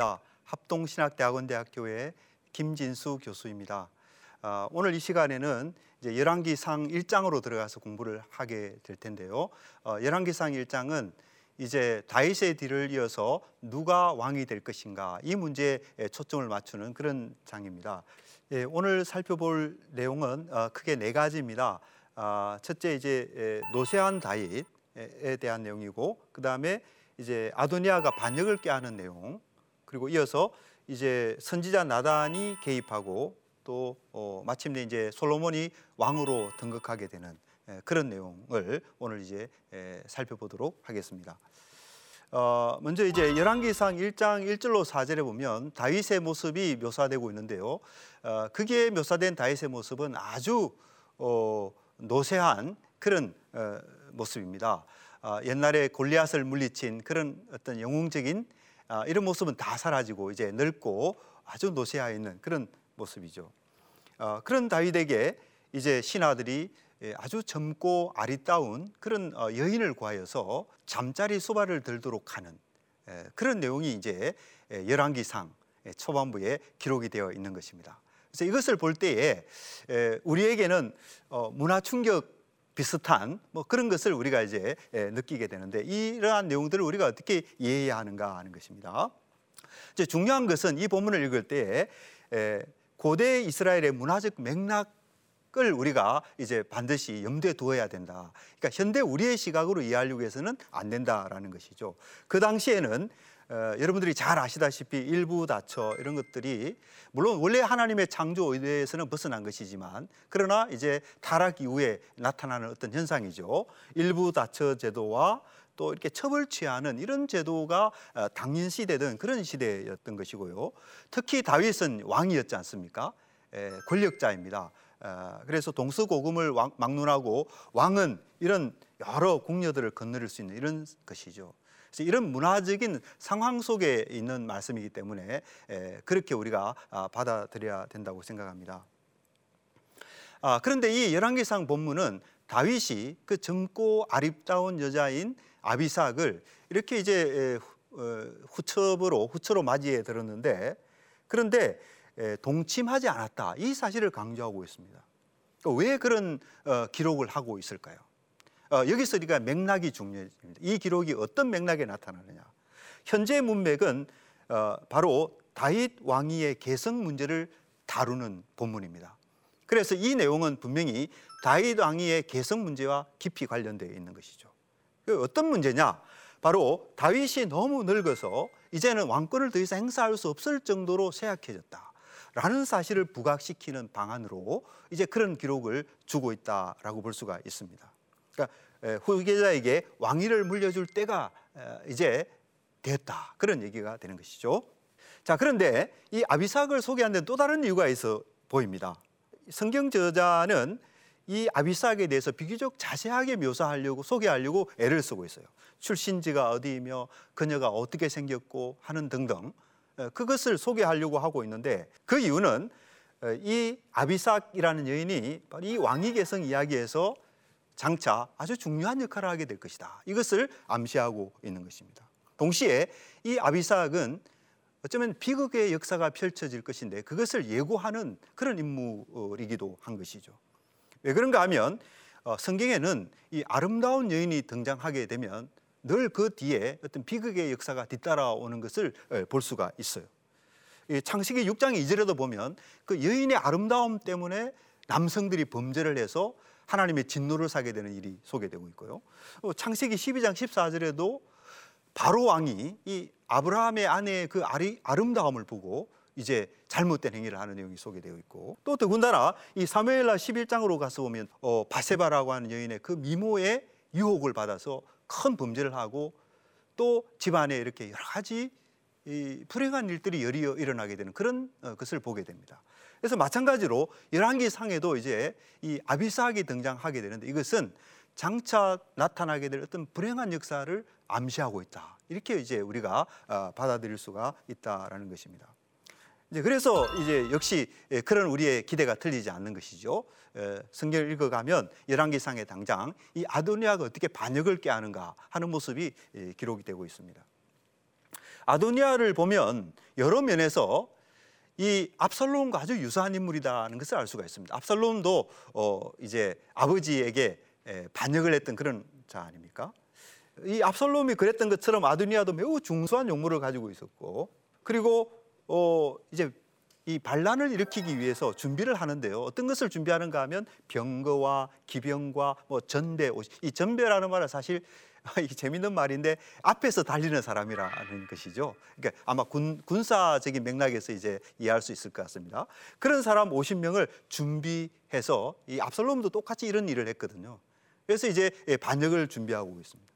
반갑습니다. 합동신학대학원대학교의 김진수 교수입니다. 아, 오늘 이 시간에는 이제 열왕기상 1장으로 들어가서 공부를 하게 될 텐데요. 어, 열왕기상 1장은 이제 다윗의 뒤를 이어서 누가 왕이 될 것인가 이 문제에 초점을 맞추는 그런 장입니다. 예, 오늘 살펴볼 내용은 어, 크게 네 가지입니다. 아, 첫째 이제 에, 노세한 다윗에 대한 내용이고 그 다음에 이제 아도니아가 반역을 깨하는 내용 그리고 이어서 이제 선지자 나단이 개입하고 또 어, 마침내 이제 솔로몬이 왕으로 등극하게 되는 에, 그런 내용을 오늘 이제 에, 살펴보도록 하겠습니다. 어, 먼저 이제 열왕기상 1장 1절로 4절에 보면 다윗의 모습이 묘사되고 있는데요. 어, 그게 묘사된 다윗의 모습은 아주 어, 노쇠한 그런 어, 모습입니다. 어, 옛날에 골리앗을 물리친 그런 어떤 영웅적인 어, 이런 모습은 다 사라지고 이제 늙고 아주 노쇠하 있는 그런 모습이죠. 어, 그런 다윗에게 이제 신하들이 예, 아주 젊고 아리따운 그런 어, 여인을 구하여서 잠자리 수발을 들도록 하는 예, 그런 내용이 이제 예, 열왕기상 초반부에 기록이 되어 있는 것입니다. 그래서 이것을 볼 때에 우리에게는 어, 문화 충격 비슷한 뭐 그런 것을 우리가 이제 느끼게 되는데 이러한 내용들을 우리가 어떻게 이해해야 하는가 하는 것입니다. 이제 중요한 것은 이 본문을 읽을 때 고대 이스라엘의 문화적 맥락 을 우리가 이제 반드시 염두에 두어야 된다. 그러니까 현대 우리의 시각으로 이해하려고 해서는 안 된다라는 것이죠. 그 당시에는 어, 여러분들이 잘 아시다시피 일부 다처 이런 것들이 물론 원래 하나님의 창조 의대에서는 벗어난 것이지만 그러나 이제 타락 이후에 나타나는 어떤 현상이죠. 일부 다처 제도와 또 이렇게 처벌 취하는 이런 제도가 어, 당연 시대든 그런 시대였던 것이고요. 특히 다윗은 왕이었지 않습니까? 에, 권력자입니다. 어, 그래서 동서고금을 막론하고 왕은 이런 여러 궁녀들을 건너릴 수 있는 이런 것이죠. 그래서 이런 문화적인 상황 속에 있는 말씀이기 때문에 그렇게 우리가 아, 받아들여야 된다고 생각합니다. 아, 그런데 이 열왕기상 본문은 다윗이 그 젊고 아립다운 여자인 아비삭을 이렇게 이제 어, 후첩으로 후처로 맞이해 들었는데 그런데 동침하지 않았다 이 사실을 강조하고 있습니다. 왜 그런 어, 기록을 하고 있을까요? 어, 여기서 우리가 맥락이 중요해집니다. 이 기록이 어떤 맥락에 나타나느냐? 현재 문맥은 어, 바로 다윗 왕위의 개성 문제를 다루는 본문입니다. 그래서 이 내용은 분명히 다윗 왕위의 개성 문제와 깊이 관련되어 있는 것이죠. 그 어떤 문제냐? 바로 다윗이 너무 늙어서 이제는 왕권을 더 이상 행사할 수 없을 정도로 쇠약해졌다. 라는 사실을 부각시키는 방안으로 이제 그런 기록을 주고 있다라고 볼 수가 있습니다. 그러니까 후계자에게 왕위를 물려줄 때가 이제 됐다. 그런 얘기가 되는 것이죠. 자, 그런데 이 아비삭을 소개한 데는 또 다른 이유가 있어 보입니다. 성경 저자는 이 아비삭에 대해서 비교적 자세하게 묘사하려고 소개하려고 애를 쓰고 있어요. 출신지가 어디이며 그녀가 어떻게 생겼고 하는 등등 그것을 소개하려고 하고 있는데 그 이유는 이 아비삭이라는 여인이 이 왕위계성 이야기에서 장차 아주 중요한 역할을 하게 될 것이다. 이것을 암시하고 있는 것입니다. 동시에 이 아비삭은 어쩌면 비극의 역사가 펼쳐질 것인데 그것을 예고하는 그런 인물이기도 한 것이죠. 왜 그런가 하면 어, 성경에는 이 아름다운 여인이 등장하게 되면 늘 그 뒤에 어떤 비극의 역사가 뒤따라오는 것을 볼 수가 있어요. 창세기 6장 2절에도 보면 그 여인의 아름다움 때문에 남성들이 범죄를 해서 하나님의 진노를 사게 되는 일이 소개되고 있고요. 어, 창세기 12장 14절에도 바로 왕이 이 아브라함의 아내의 그 아름다움을 보고 이제 잘못된 행위를 하는 내용이 소개되어 있고 또 더군다나 이 사무엘라 11장으로 가서 보면 어, 바세바라고 하는 여인의 그 미모의 유혹을 받아서 큰 범죄를 하고 또 집안에 이렇게 여러 가지 이 불행한 일들이 여리어 일어나게 되는 그런 어, 것을 보게 됩니다. 그래서 마찬가지로 열왕기 상에도 이제 이 아비삭이 등장하게 되는데 이것은 장차 나타나게 될 어떤 불행한 역사를 암시하고 있다. 이렇게 이제 우리가 어, 받아들일 수가 있다라는 것입니다. 이제 그래서 이제 역시 예, 그런 우리의 기대가 틀리지 않는 것이죠. 성경을 읽어가면 열왕기상에 당장 이 아도니아가 어떻게 반역을 깨하는가 하는 모습이 예, 기록이 되고 있습니다. 아도니아를 보면 여러 면에서 이 압살롬과 아주 유사한 인물이다는 것을 알 수가 있습니다. 압살롬도 어 이제 아버지에게 반역을 했던 그런 자 아닙니까? 이 압살롬이 그랬던 것처럼 아도니아도 매우 중수한 용모를 가지고 있었고 그리고 어 이제 이 반란을 일으키기 위해서 준비를 하는데요. 어떤 것을 준비하는가 하면 병거와 기병과 뭐 전대, 이 전배라는 말은 사실 이 재밌는 말인데 앞에서 달리는 사람이라는 것이죠. 그러니까 아마 군, 군사적인 맥락에서 이제 이해할 수 있을 것 같습니다. 그런 사람 50명을 준비해서 이 압살롬도 똑같이 이런 일을 했거든요. 그래서 이제 예, 반역을 준비하고 있습니다.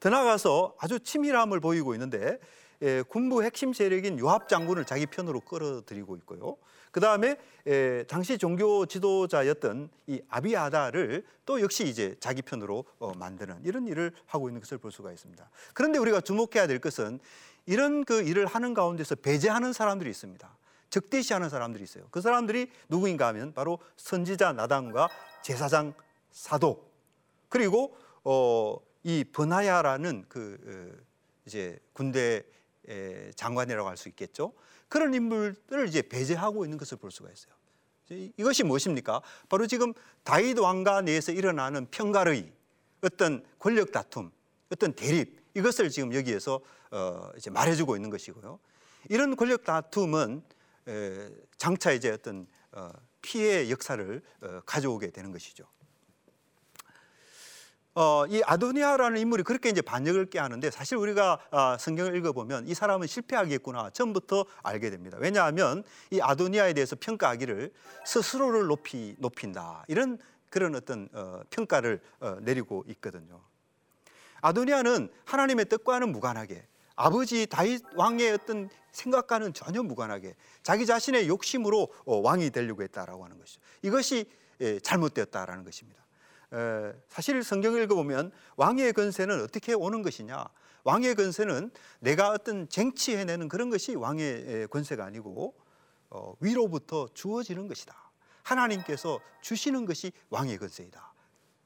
더 나가서 아주 치밀함을 보이고 있는데 예, 군부 핵심 세력인 요압 장군을 자기 편으로 끌어들이고 있고요. 그 다음에 당시 종교 지도자였던 이 아비아다를 또 역시 이제 자기 편으로 어, 만드는 이런 일을 하고 있는 것을 볼 수가 있습니다. 그런데 우리가 주목해야 될 것은 이런 그 일을 하는 가운데서 배제하는 사람들이 있습니다. 적대시하는 사람들이 있어요. 그 사람들이 누구인가 하면 바로 선지자 나단과 제사장 사독 그리고 어, 이 버나야라는 그 어, 이제 군대 장관이라고 할 수 있겠죠. 그런 인물들을 이제 배제하고 있는 것을 볼 수가 있어요. 이것이 무엇입니까? 바로 지금 다윗 왕가 내에서 일어나는 평가의 어떤 권력 다툼, 어떤 대립 이것을 지금 여기에서 어 이제 말해주고 있는 것이고요. 이런 권력 다툼은 장차 이제 어떤 어, 피해 역사를 어, 가져오게 되는 것이죠. 어, 이 아도니아라는 인물이 그렇게 이제 반역을 깨하는데 사실 우리가 아, 성경을 읽어보면 이 사람은 실패하겠구나 처음부터 알게 됩니다. 왜냐하면 이 아도니아에 대해서 평가하기를 스스로를 높이 높인다 이런 그런 어떤 어, 평가를 어, 내리고 있거든요. 아도니아는 하나님의 뜻과는 무관하게 아버지 다윗 왕의 어떤 생각과는 전혀 무관하게 자기 자신의 욕심으로 어, 왕이 되려고 했다라고 하는 것이죠. 이것이 예, 잘못되었다라는 것입니다. 사실 성경을 읽어보면 왕의 권세는 어떻게 오는 것이냐? 왕의 권세는 내가 어떤 쟁취해내는 그런 것이 왕의 권세가 아니고 어, 위로부터 주어지는 것이다. 하나님께서 주시는 것이 왕의 권세이다.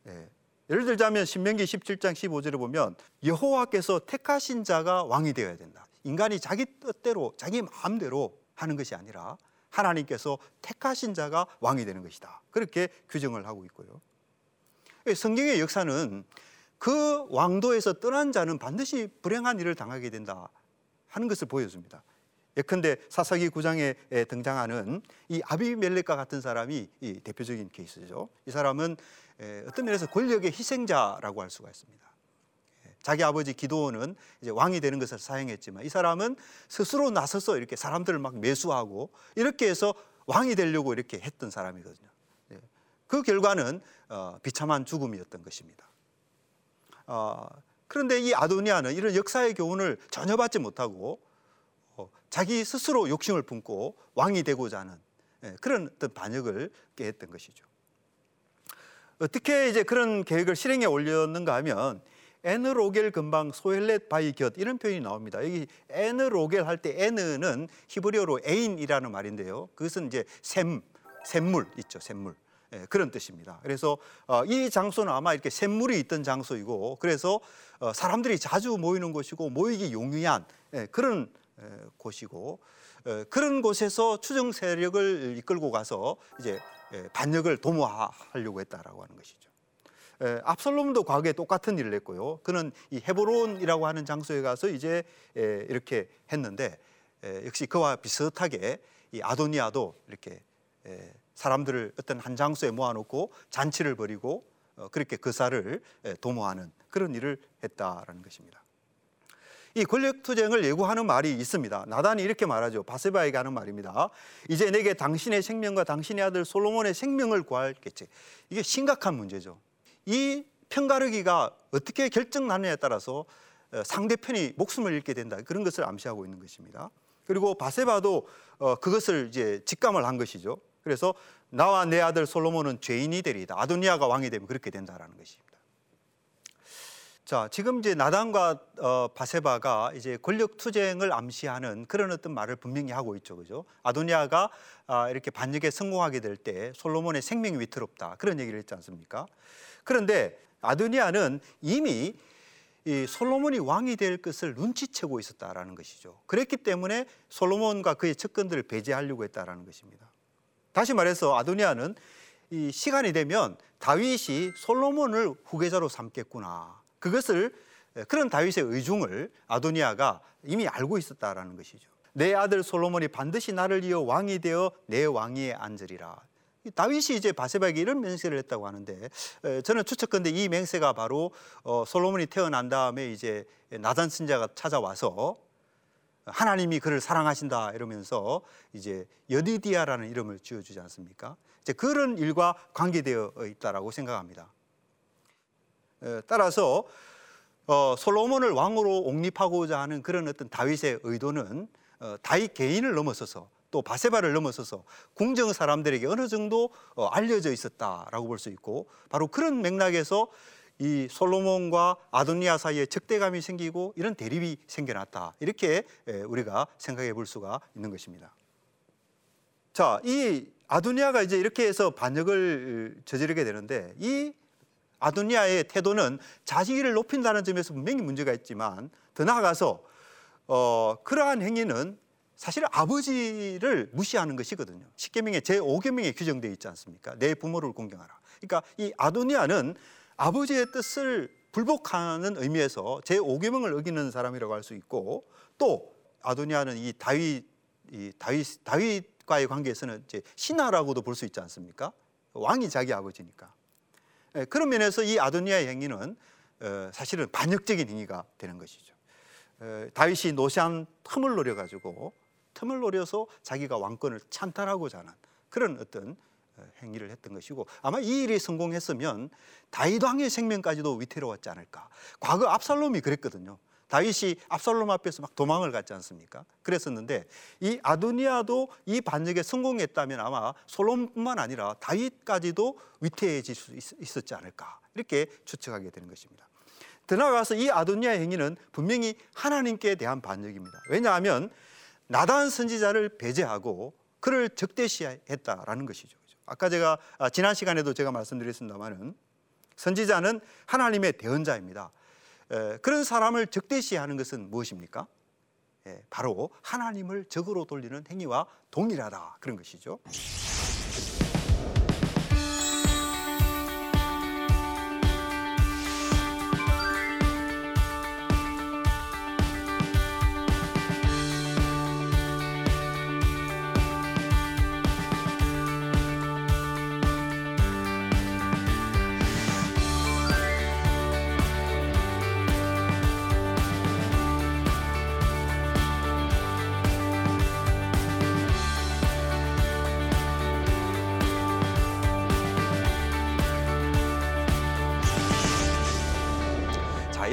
예. 예를 들자면 신명기 17장 15절에 보면 여호와께서 택하신 자가 왕이 되어야 된다. 인간이 자기 뜻대로 자기 마음대로 하는 것이 아니라 하나님께서 택하신 자가 왕이 되는 것이다. 그렇게 규정을 하고 있고요. 성경의 역사는 그 왕도에서 떠난 자는 반드시 불행한 일을 당하게 된다 하는 것을 보여줍니다. 예컨대 사사기 9장에 등장하는 이 아비멜렉과 같은 사람이 이 대표적인 케이스죠. 이 사람은 어떤 면에서 권력의 희생자라고 할 수가 있습니다. 자기 아버지 기도원은 이제 왕이 되는 것을 사용했지만 이 사람은 스스로 나서서 이렇게 사람들을 막 매수하고 이렇게 해서 왕이 되려고 이렇게 했던 사람이거든요. 그 결과는 어, 비참한 죽음이었던 것입니다. 어, 그런데 이 아도니아는 이런 역사의 교훈을 전혀 받지 못하고 어, 자기 스스로 욕심을 품고 왕이 되고자 하는 예, 그런 어떤 반역을 깨했던 것이죠. 어떻게 이제 그런 계획을 실행에 올렸는가 하면 에느로겔 근방 소헬렛 바위 곁 이런 표현이 나옵니다. 여기 에느로겔 할 때 에느는 히브리어로 에인이라는 말인데요. 그것은 이제 샘, 샘물 있죠, 샘물. 예, 그런 뜻입니다. 그래서 어, 이 장소는 아마 이렇게 샘물이 있던 장소이고 그래서 어, 사람들이 자주 모이는 곳이고 모이기 용이한 예, 그런 곳이고 그런 곳에서 추종 세력을 이끌고 가서 이제 반역을 도모하려고 했다라고 하는 것이죠. 압살롬도 과거에 똑같은 일을 했고요. 그는 이 헤브론이라고 하는 장소에 가서 이제 이렇게 했는데 역시 그와 비슷하게 이 아도니아도 이렇게 사람들을 어떤 한 장소에 모아놓고 잔치를 벌이고 어, 그렇게 그사를 도모하는 그런 일을 했다라는 것입니다. 이 권력 투쟁을 예고하는 말이 있습니다. 나단이 이렇게 말하죠. 바세바에게 하는 말입니다. 이제 내게 당신의 생명과 당신의 아들 솔로몬의 생명을 구할겠지. 이게 심각한 문제죠. 이 편가르기가 어떻게 결정나느냐에 따라서 어, 상대편이 목숨을 잃게 된다. 그런 것을 암시하고 있는 것입니다. 그리고 바세바도 어, 그것을 이제 직감을 한 것이죠. 그래서 나와 내 아들 솔로몬은 죄인이 되리다. 아도니아가 왕이 되면 그렇게 된다라는 것입니다. 자, 지금 이제 나단과 어, 바세바가 이제 권력 투쟁을 암시하는 그런 어떤 말을 분명히 하고 있죠, 그죠? 아도니아가 아, 이렇게 반역에 성공하게 될 때 솔로몬의 생명이 위태롭다 그런 얘기를 했지 않습니까? 그런데 아도니아는 이미 이 솔로몬이 왕이 될 것을 눈치채고 있었다라는 것이죠. 그랬기 때문에 솔로몬과 그의 측근들을 배제하려고 했다라는 것입니다. 다시 말해서 아도니아는 이 시간이 되면 다윗이 솔로몬을 후계자로 삼겠구나. 그것을 그런 다윗의 의중을 아도니아가 이미 알고 있었다라는 것이죠. 내 아들 솔로몬이 반드시 나를 이어 왕이 되어 내 왕위에 앉으리라. 다윗이 이제 바세바에게 이런 맹세를 했다고 하는데 저는 추측컨대 이 맹세가 바로 어, 솔로몬이 태어난 다음에 이제 나단 선자가 찾아와서 하나님이 그를 사랑하신다 이러면서 이제 여디디아라는 이름을 지어주지 않습니까? 이제 그런 일과 관계되어 있다라고 생각합니다. 따라서 어, 솔로몬을 왕으로 옹립하고자 하는 그런 어떤 다윗의 의도는 어, 다윗 개인을 넘어서서 또 바세바를 넘어서서 궁정 사람들에게 어느 정도 어, 알려져 있었다라고 볼 수 있고 바로 그런 맥락에서 이 솔로몬과 아도니아 사이에 적대감이 생기고 이런 대립이 생겨났다 이렇게 우리가 생각해 볼 수가 있는 것입니다. 자, 이 아도니아가 이제 이렇게 해서 반역을 저지르게 되는데 이 아도니아의 태도는 자기를 높인다는 점에서 분명히 문제가 있지만 더 나아가서 어, 그러한 행위는 사실 아버지를 무시하는 것이거든요. 십계명의 제5계명에 규정되어 있지 않습니까? 내 부모를 공경하라. 그러니까 이 아도니아는 아버지의 뜻을 불복하는 의미에서 제5계명을 어기는 사람이라고 할 수 있고 또 아도니아는 이 다윗 이 다윗 다윗과의 관계에서는 이제 신하라고도 볼 수 있지 않습니까? 왕이 자기 아버지니까. 예, 그런 면에서 이 아도니아의 행위는 어, 사실은 반역적인 행위가 되는 것이죠. 어, 다윗이 노시한 틈을 노려가지고 틈을 노려서 자기가 왕권을 찬탈하고자 하는 그런 어떤 어, 행위를 했던 것이고 아마 이 일이 성공했으면 다윗 왕의 생명까지도 위태로웠지 않을까. 과거 압살롬이 그랬거든요. 다윗이 압살롬 앞에서 막 도망을 갔지 않습니까? 그랬었는데 이 아도니아도 이 반역에 성공했다면 아마 솔롬뿐만 아니라 다윗까지도 위태해질 수 있었지 않을까 이렇게 추측하게 되는 것입니다. 더 나아가서 이 아도니아의 행위는 분명히 하나님께 대한 반역입니다. 왜냐하면 나단 선지자를 배제하고 그를 적대시했다라는 것이죠. 아까 제가 아, 지난 시간에도 제가 말씀드렸습니다만은 선지자는 하나님의 대언자입니다. 그런 사람을 적대시하는 것은 무엇입니까? 바로 하나님을 적으로 돌리는 행위와 동일하다 그런 것이죠.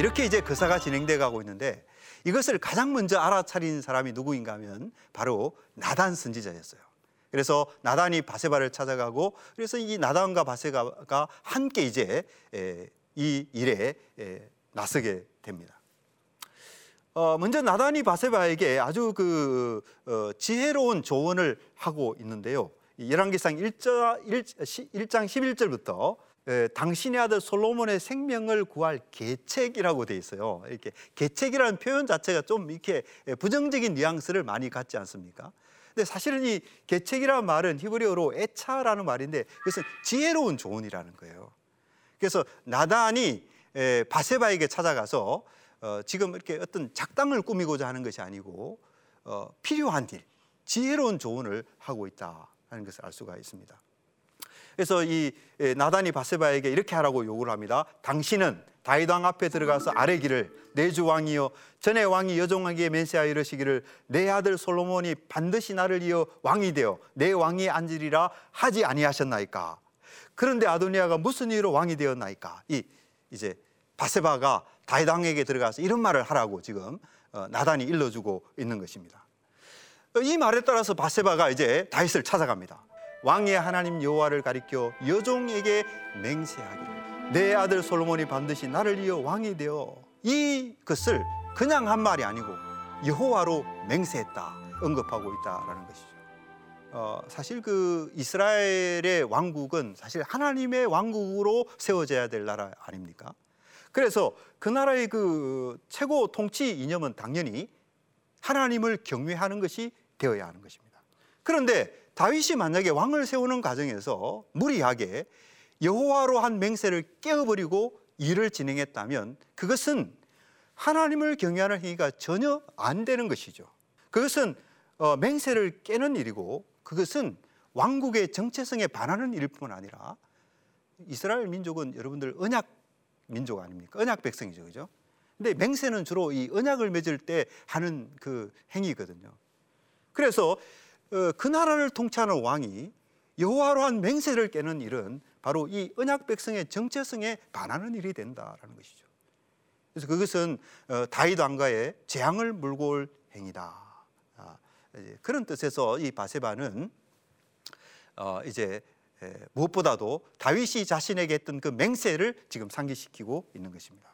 이렇게 이제 거사가 진행돼 가고 있는데 이것을 가장 먼저 알아차린 사람이 누구인가 하면 바로 나단 선지자였어요. 그래서 나단이 바세바를 찾아가고 그래서 이 나단과 바세바가 함께 이제 이 일에 나서게 됩니다. 어, 먼저 나단이 바세바에게 아주 그 어, 지혜로운 조언을 하고 있는데요. 열왕기상 1장 11절부터 에, 당신의 아들 솔로몬의 생명을 구할 계책이라고 돼 있어요. 이렇게 계책이라는 표현 자체가 좀 이렇게 부정적인 뉘앙스를 많이 갖지 않습니까? 근데 사실은 이 계책이라는 말은 히브리어로 에차라는 말인데 그것은 지혜로운 조언이라는 거예요. 그래서 나단이 에, 바세바에게 찾아가서 어, 지금 이렇게 어떤 작당을 꾸미고자 하는 것이 아니고 어, 필요한 일, 지혜로운 조언을 하고 있다는 것을 알 수가 있습니다. 그래서 이 나단이 바세바에게 이렇게 하라고 요구를 합니다. 당신은 다윗 왕 앞에 들어가서 아뢰기를 내주 왕이여 전에 왕이 여종에게 맹세하여 이르시기를 내 아들 솔로몬이 반드시 나를 이어 왕이 되어 내 왕이 앉으리라 하지 아니하셨나이까. 그런데 아도니아가 무슨 이유로 왕이 되었나이까. 이 이제 바세바가 다윗 왕에게 들어가서 이런 말을 하라고 지금 어, 나단이 일러주고 있는 것입니다. 이 말에 따라서 바세바가 이제 다윗을 찾아갑니다. 왕의 하나님 여호와를 가리켜 여종에게 맹세하기를 내 아들 솔로몬이 반드시 나를 이어 왕이 되어 이 것을 그냥 한 말이 아니고 여호와로 맹세했다 언급하고 있다라는 것이죠. 어, 사실 그 이스라엘의 왕국은 사실 하나님의 왕국으로 세워져야 될 나라 아닙니까? 그래서 그 나라의 그 최고 통치 이념은 당연히 하나님을 경외하는 것이 되어야 하는 것입니다. 그런데 다윗이 만약에 왕을 세우는 과정에서 무리하게 여호와로 한 맹세를 깨어버리고 일을 진행했다면 그것은 하나님을 경외하는 행위가 전혀 안 되는 것이죠. 그것은 어, 맹세를 깨는 일이고 그것은 왕국의 정체성에 반하는 일일 뿐 아니라 이스라엘 민족은 여러분들 언약 민족 아닙니까? 언약 백성이죠. 그죠? 근데 맹세는 주로 이 언약을 맺을 때 하는 그 행위거든요. 그래서 어, 그 나라를 통치하는 왕이 여호와로 한 맹세를 깨는 일은 바로 이 언약 백성의 정체성에 반하는 일이 된다라는 것이죠. 그래서 그것은 어, 다윗 왕가의 재앙을 물고 올 행위다. 아, 그런 뜻에서 이 바세바는 어, 이제 무엇보다도 다윗이 자신에게 했던 그 맹세를 지금 상기시키고 있는 것입니다.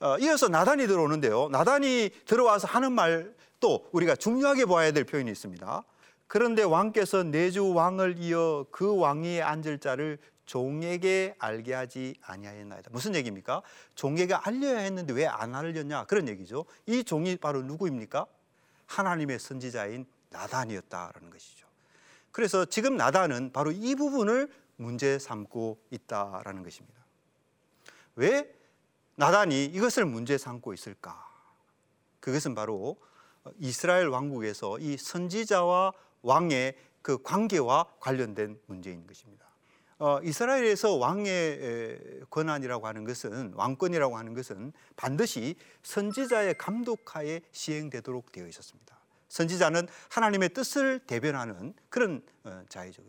어, 이어서 나단이 들어오는데요. 나단이 들어와서 하는 말도 우리가 중요하게 봐야 될 표현이 있습니다. 그런데 왕께서 내주 왕을 이어 그 왕위에 앉을 자를 종에게 알게 하지 아니하였나이다. 무슨 얘기입니까? 종에게 알려야 했는데 왜 안 알렸냐? 그런 얘기죠. 이 종이 바로 누구입니까? 하나님의 선지자인 나단이었다라는 것이죠. 그래서 지금 나단은 바로 이 부분을 문제 삼고 있다라는 것입니다. 왜 나단이 이것을 문제 삼고 있을까? 그것은 바로 이스라엘 왕국에서 이 선지자와 왕의 그 관계와 관련된 문제인 것입니다. 어, 이스라엘에서 왕의 권한이라고 하는 것은 왕권이라고 하는 것은 반드시 선지자의 감독하에 시행되도록 되어 있었습니다. 선지자는 하나님의 뜻을 대변하는 그런 어, 자이죠?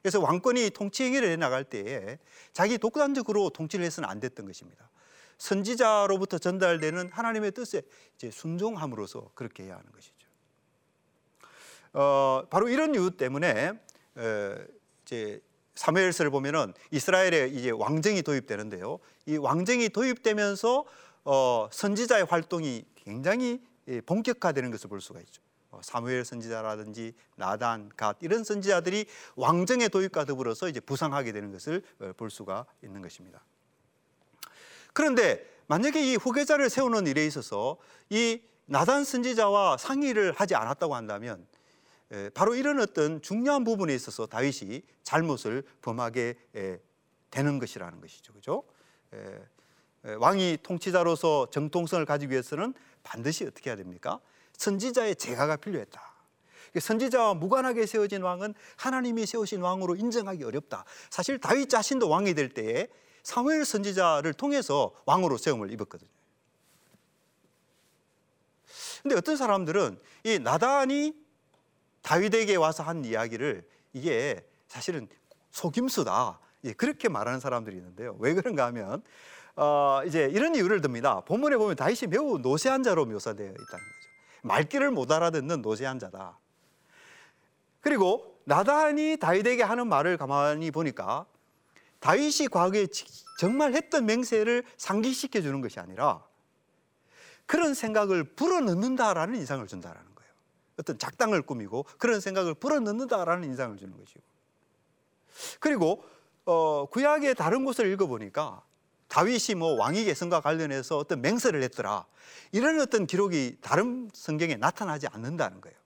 그래서 왕권이 통치 행위를 해 나갈 때에 자기 독단적으로 통치를 해서는 안 됐던 것입니다. 선지자로부터 전달되는 하나님의 뜻에 이제 순종함으로써 그렇게 해야 하는 것이죠. 어, 바로 이런 이유 때문에 에, 이제 사무엘서를 보면은 이스라엘에 이제 왕정이 도입되는데요. 이 왕정이 도입되면서 어, 선지자의 활동이 굉장히 예, 본격화되는 것을 볼 수가 있죠. 어, 사무엘 선지자라든지 나단, 갓 이런 선지자들이 왕정의 도입과 더불어서 이제 부상하게 되는 것을 어, 볼 수가 있는 것입니다. 그런데 만약에 이 후계자를 세우는 일에 있어서 이 나단 선지자와 상의를 하지 않았다고 한다면 바로 이런 어떤 중요한 부분에 있어서 다윗이 잘못을 범하게 되는 것이라는 것이죠. 그죠? 왕이 통치자로서 정통성을 가지기 위해서는 반드시 어떻게 해야 됩니까? 선지자의 제가가 필요했다. 선지자와 무관하게 세워진 왕은 하나님이 세우신 왕으로 인정하기 어렵다. 사실 다윗 자신도 왕이 될 때에 사무엘 선지자를 통해서 왕으로 세움을 입었거든요. 근데 어떤 사람들은 이 나단이 다윗에게 와서 한 이야기를 이게 사실은 속임수다. 예, 그렇게 말하는 사람들이 있는데요. 왜 그런가 하면 어, 이제 이런 이유를 듭니다. 본문에 보면 다윗이 매우 노쇠한 자로 묘사되어 있다는 거죠. 말귀를 못 알아듣는 노쇠한 자다. 그리고 나단이 다윗에게 하는 말을 가만히 보니까 다윗이 과거에 정말 했던 맹세를 상기시켜 주는 것이 아니라 그런 생각을 불어넣는다라는 인상을 준다라는. 어떤 작당을 꾸미고 그런 생각을 불어넣는다라는 인상을 주는 것이고. 그리고 어, 구약의 다른 곳을 읽어보니까 다윗이 뭐 왕위 계승과 관련해서 어떤 맹세를 했더라. 이런 어떤 기록이 다른 성경에 나타나지 않는다는 거예요.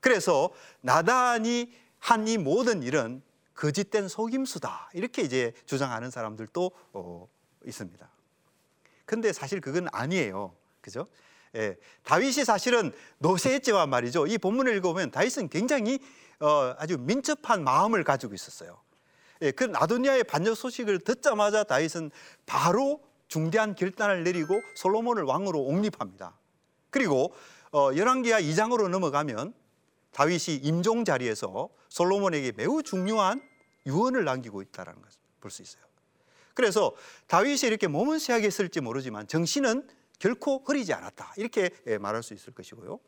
그래서 나단이 한 이 모든 일은 거짓된 속임수다. 이렇게 이제 주장하는 사람들도 어, 있습니다. 근데 사실 그건 아니에요. 그죠? 예, 다윗이 사실은 노세했지만 말이죠. 이 본문을 읽어보면 다윗은 굉장히 어, 아주 민첩한 마음을 가지고 있었어요. 예, 그 나도니아의 반역 소식을 듣자마자 다윗은 바로 중대한 결단을 내리고 솔로몬을 왕으로 옹립합니다. 그리고 어, 열왕기하 2장으로 넘어가면 다윗이 임종 자리에서 솔로몬에게 매우 중요한 유언을 남기고 있다는 것을 볼 수 있어요. 그래서 다윗이 이렇게 몸은 쇠약했을지 모르지만 정신은 결코 흐리지 않았다. 이렇게 예, 말할 수 있을 것이고요.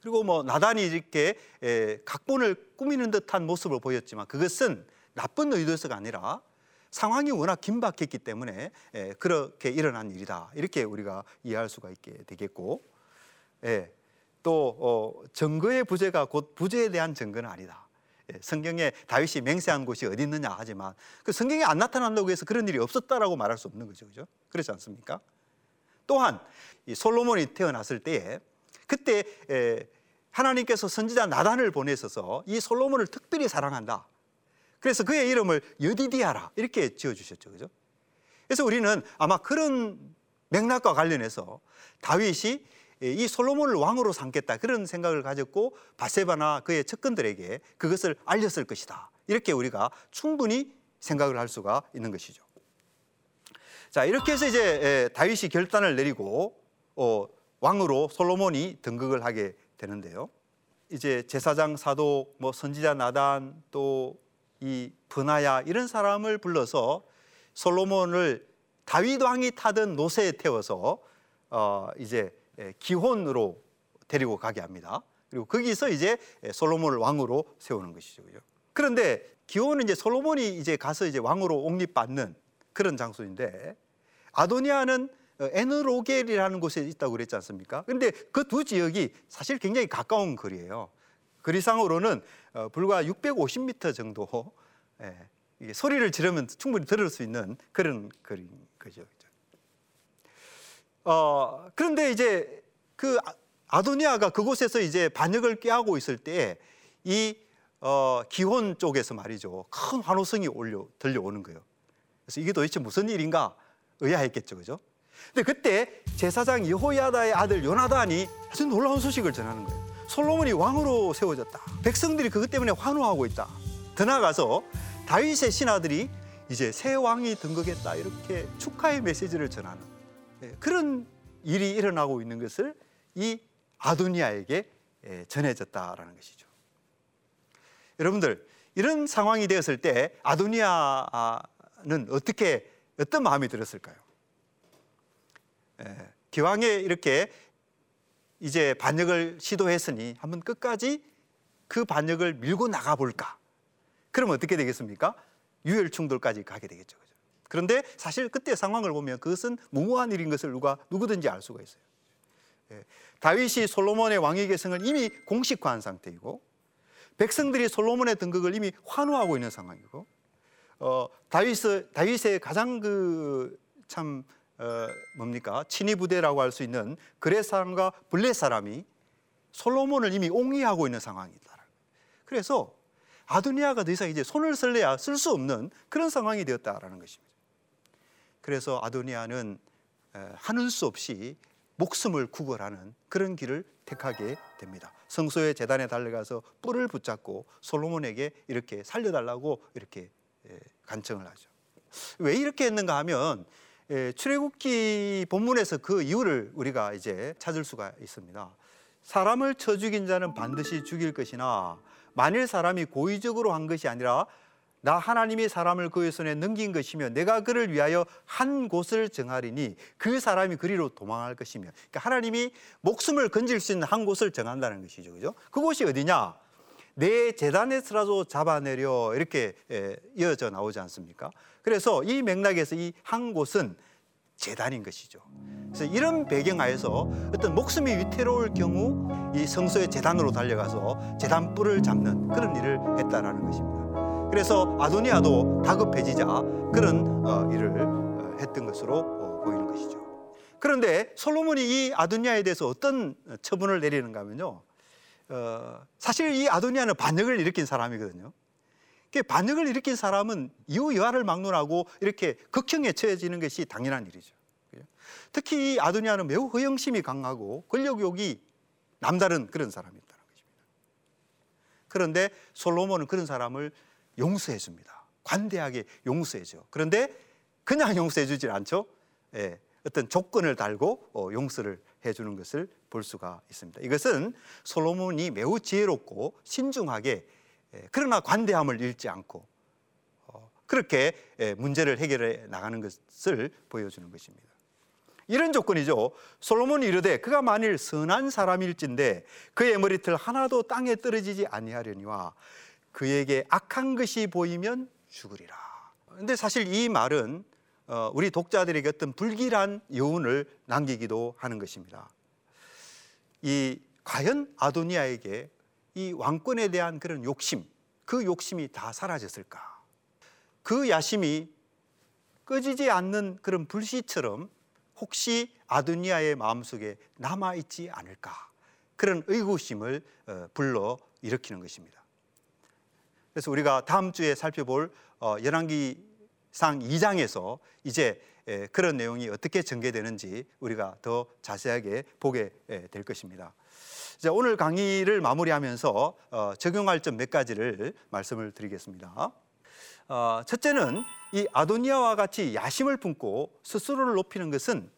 그리고 뭐 나단이 이렇게 예, 각본을 꾸미는 듯한 모습을 보였지만 그것은 나쁜 의도에서가 아니라 상황이 워낙 긴박했기 때문에 예, 그렇게 일어난 일이다. 이렇게 우리가 이해할 수가 있게 되겠고 또 어, 증거의 부재가 곧 부재에 대한 증거는 아니다. 예, 성경에 다윗이 맹세한 곳이 어디 있느냐 하지만 그 성경에 안 나타난다고 해서 그런 일이 없었다라고 말할 수 없는 거죠, 그죠? 그렇지 않습니까? 또한 이 솔로몬이 태어났을 때에 그때 하나님께서 선지자 나단을 보내셔서 이 솔로몬을 특별히 사랑한다. 그래서 그의 이름을 여디디아라 이렇게 지어 주셨죠, 그죠? 그래서 우리는 아마 그런 맥락과 관련해서 다윗이 이 솔로몬을 왕으로 삼겠다 그런 생각을 가졌고 바세바나 그의 측근들에게 그것을 알렸을 것이다. 이렇게 우리가 충분히 생각을 할 수가 있는 것이죠. 자 이렇게 해서 이제 다윗이 결단을 내리고 어, 왕으로 솔로몬이 등극을 하게 되는데요. 이제 제사장 사도 뭐 선지자 나단 또이 브나야 이런 사람을 불러서 솔로몬을 다윗 왕이 타던 노새에 태워서 어 이제 기혼으로 데리고 가게 합니다. 그리고 거기서 이제 솔로몬을 왕으로 세우는 것이죠. 그런데 기혼은 이제 솔로몬이 이제 가서 이제 왕으로 옹립받는 그런 장소인데 아도니아는 어, 에느로겔이라는 곳에 있다고 그랬지 않습니까? 근데 그 두 지역이 사실 굉장히 가까운 거리예요. 거리상으로는 어, 불과 650m 정도 예, 소리를 지르면 충분히 들을 수 있는 그런 거리인 거죠. 어, 그런데 이제 그 아, 아도니아가 그곳에서 이제 반역을 꾀하고 있을 때 이 어, 기혼 쪽에서 말이죠. 큰 환호성이 올려 들려오는 거예요. 그래서 이게 도대체 무슨 일인가 의아했겠죠, 그죠? 근데 그때 제사장 여호야다의 아들 요나단이 아주 놀라운 소식을 전하는 거예요. 솔로몬이 왕으로 세워졌다. 백성들이 그것 때문에 환호하고 있다. 더 나아가서 다윗의 신하들이 이제 새 왕이 등극했다 이렇게 축하의 메시지를 전하는 예, 그런 일이 일어나고 있는 것을 이 아도니아에게 예, 전해졌다라는 것이죠. 여러분들 이런 상황이 되었을 때 아도니아는 어떻게 어떤 마음이 들었을까요? 예, 기왕에 이렇게 이제 반역을 시도했으니 한번 끝까지 그 반역을 밀고 나가 볼까? 그럼 어떻게 되겠습니까? 유혈 충돌까지 가게 되겠죠. 그런데 사실 그때 상황을 보면 그것은 무모한 일인 것을 누가 누구든지 알 수가 있어요. 예, 다윗이 솔로몬의 왕위 계승을 이미 공식화한 상태이고 백성들이 솔로몬의 등극을 이미 환호하고 있는 상황이고 어, 다윗 다윗의 가장 그참 어, 뭡니까 친위 부대라고 할 수 있는 그렛 사람과 블렛 사람이 솔로몬을 이미 옹이하고 있는 상황이다. 그래서 아도니아가 더 이상 이제 손을 쓸래야 쓸 수 없는 그런 상황이 되었다라는 것입니다. 그래서 아도니아는 하는 수 없이 목숨을 구걸하는 그런 길을 택하게 됩니다. 성소의 재단에 달려가서 뿔을 붙잡고 솔로몬에게 이렇게 살려달라고 이렇게 간청을 하죠. 왜 이렇게 했는가 하면 출애굽기 본문에서 그 이유를 우리가 이제 찾을 수가 있습니다. 사람을 쳐 죽인 자는 반드시 죽일 것이나 만일 사람이 고의적으로 한 것이 아니라 나 하나님이 사람을 그의 손에 넘긴 것이며 내가 그를 위하여 한 곳을 정하리니 그 사람이 그리로 도망할 것이며 그러니까 하나님이 목숨을 건질 수 있는 한 곳을 정한다는 것이죠. 그죠? 그곳이 어디냐? 내 재단에서라도 잡아내려 이렇게 이어져 나오지 않습니까? 그래서 이 맥락에서 이 한 곳은 재단인 것이죠. 그래서 이런 배경하에서 어떤 목숨이 위태로울 경우 이 성소의 재단으로 달려가서 재단 뿔을 잡는 그런 일을 했다라는 것입니다. 그래서 아도니아도 다급해지자 그런 어, 일을 어, 했던 것으로 어, 보이는 것이죠. 그런데 솔로몬이 이 아도니아에 대해서 어떤 처분을 내리는가 하면요. 사실 이 아도니아는 반역을 일으킨 사람이거든요. 반역을 일으킨 사람은 이후 여하를 막론하고 이렇게 극형에 처해지는 것이 당연한 일이죠. 특히 아도니아는 매우 허영심이 강하고 권력욕이 남다른 그런 사람이었다는 것입니다. 그런데 솔로몬은 그런 사람을 용서해 줍니다. 관대하게 용서해 줘. 그런데 그냥 용서해 주질 않죠. 예, 어떤 조건을 달고 어, 용서를 해 주는 것을 볼 수가 있습니다. 이것은 솔로몬이 매우 지혜롭고 신중하게 예, 그러나 관대함을 잃지 않고 어, 그렇게 예, 문제를 해결해 나가는 것을 보여주는 것입니다. 이런 조건이죠. 솔로몬이 이르되 그가 만일 선한 사람일진데 그의 머리털 하나도 땅에 떨어지지 아니하려니와 그에게 악한 것이 보이면 죽으리라. 근데 사실 이 말은 어, 우리 독자들에게 어떤 불길한 여운을 남기기도 하는 것입니다. 이 과연 아도니아에게 이 왕권에 대한 그런 욕심 그 욕심이 다 사라졌을까? 그 야심이 꺼지지 않는 그런 불씨처럼 혹시 아도니아의 마음속에 남아 있지 않을까? 그런 의구심을 어, 불러 일으키는 것입니다. 그래서 우리가 다음 주에 살펴볼 어, 열왕기 상 2장에서 이제 그런 내용이 어떻게 전개되는지 우리가 더 자세하게 보게 될 것입니다. 자, 오늘 강의를 마무리하면서 어, 적용할 점 몇 가지를 말씀을 드리겠습니다. 어, 첫째는 이 아도니아와 같이 야심을 품고 스스로를 높이는 것은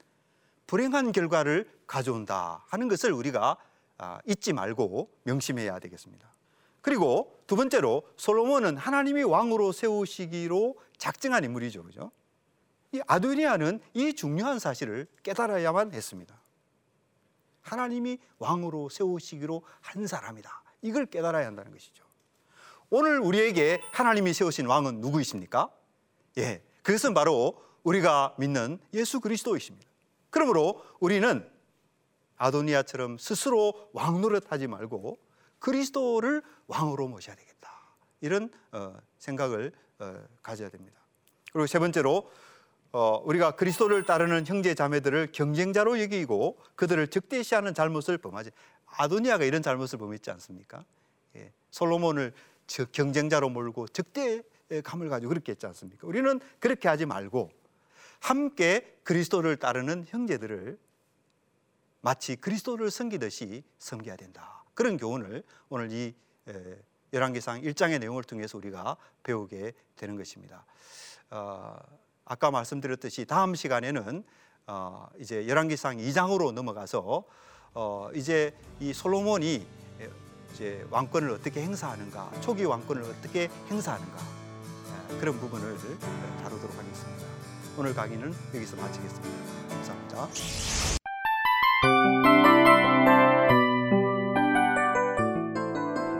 불행한 결과를 가져온다 하는 것을 우리가 아, 잊지 말고 명심해야 되겠습니다. 그리고 두 번째로 솔로몬은 하나님이 왕으로 세우시기로 작정한 인물이죠. 그죠? 이 아도니아는 이 중요한 사실을 깨달아야만 했습니다. 하나님이 왕으로 세우시기로 한 사람이다. 이걸 깨달아야 한다는 것이죠. 오늘 우리에게 하나님이 세우신 왕은 누구이십니까? 예, 그것은 바로 우리가 믿는 예수 그리스도이십니다. 그러므로 우리는 아도니아처럼 스스로 왕 노릇하지 말고 그리스도를 왕으로 모셔야 되겠다. 이런 어, 생각을 어, 가져야 됩니다. 그리고 세 번째로 어, 우리가 그리스도를 따르는 형제 자매들을 경쟁자로 여기고 그들을 적대시하는 잘못을 범하지. 아도니아가 이런 잘못을 범했지 않습니까? 예, 솔로몬을 경쟁자로 몰고 적대감을 가지고 그렇게 했지 않습니까? 우리는 그렇게 하지 말고 함께 그리스도를 따르는 형제들을 마치 그리스도를 섬기듯이 섬겨야 된다. 그런 교훈을 오늘 이 열왕기상 1장의 내용을 통해서 우리가 배우게 되는 것입니다. 어, 아까 말씀드렸듯이 다음 시간에는 어, 이제 열왕기상 2장으로 넘어가서 어, 이제 이 솔로몬이 이제 왕권을 어떻게 행사하는가, 초기 왕권을 어떻게 행사하는가 그런 부분을 다루도록 하겠습니다. 오늘 강의는 여기서 마치겠습니다. 감사합니다.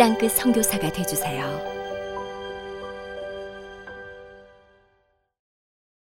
땅끝 성교사가 되주세요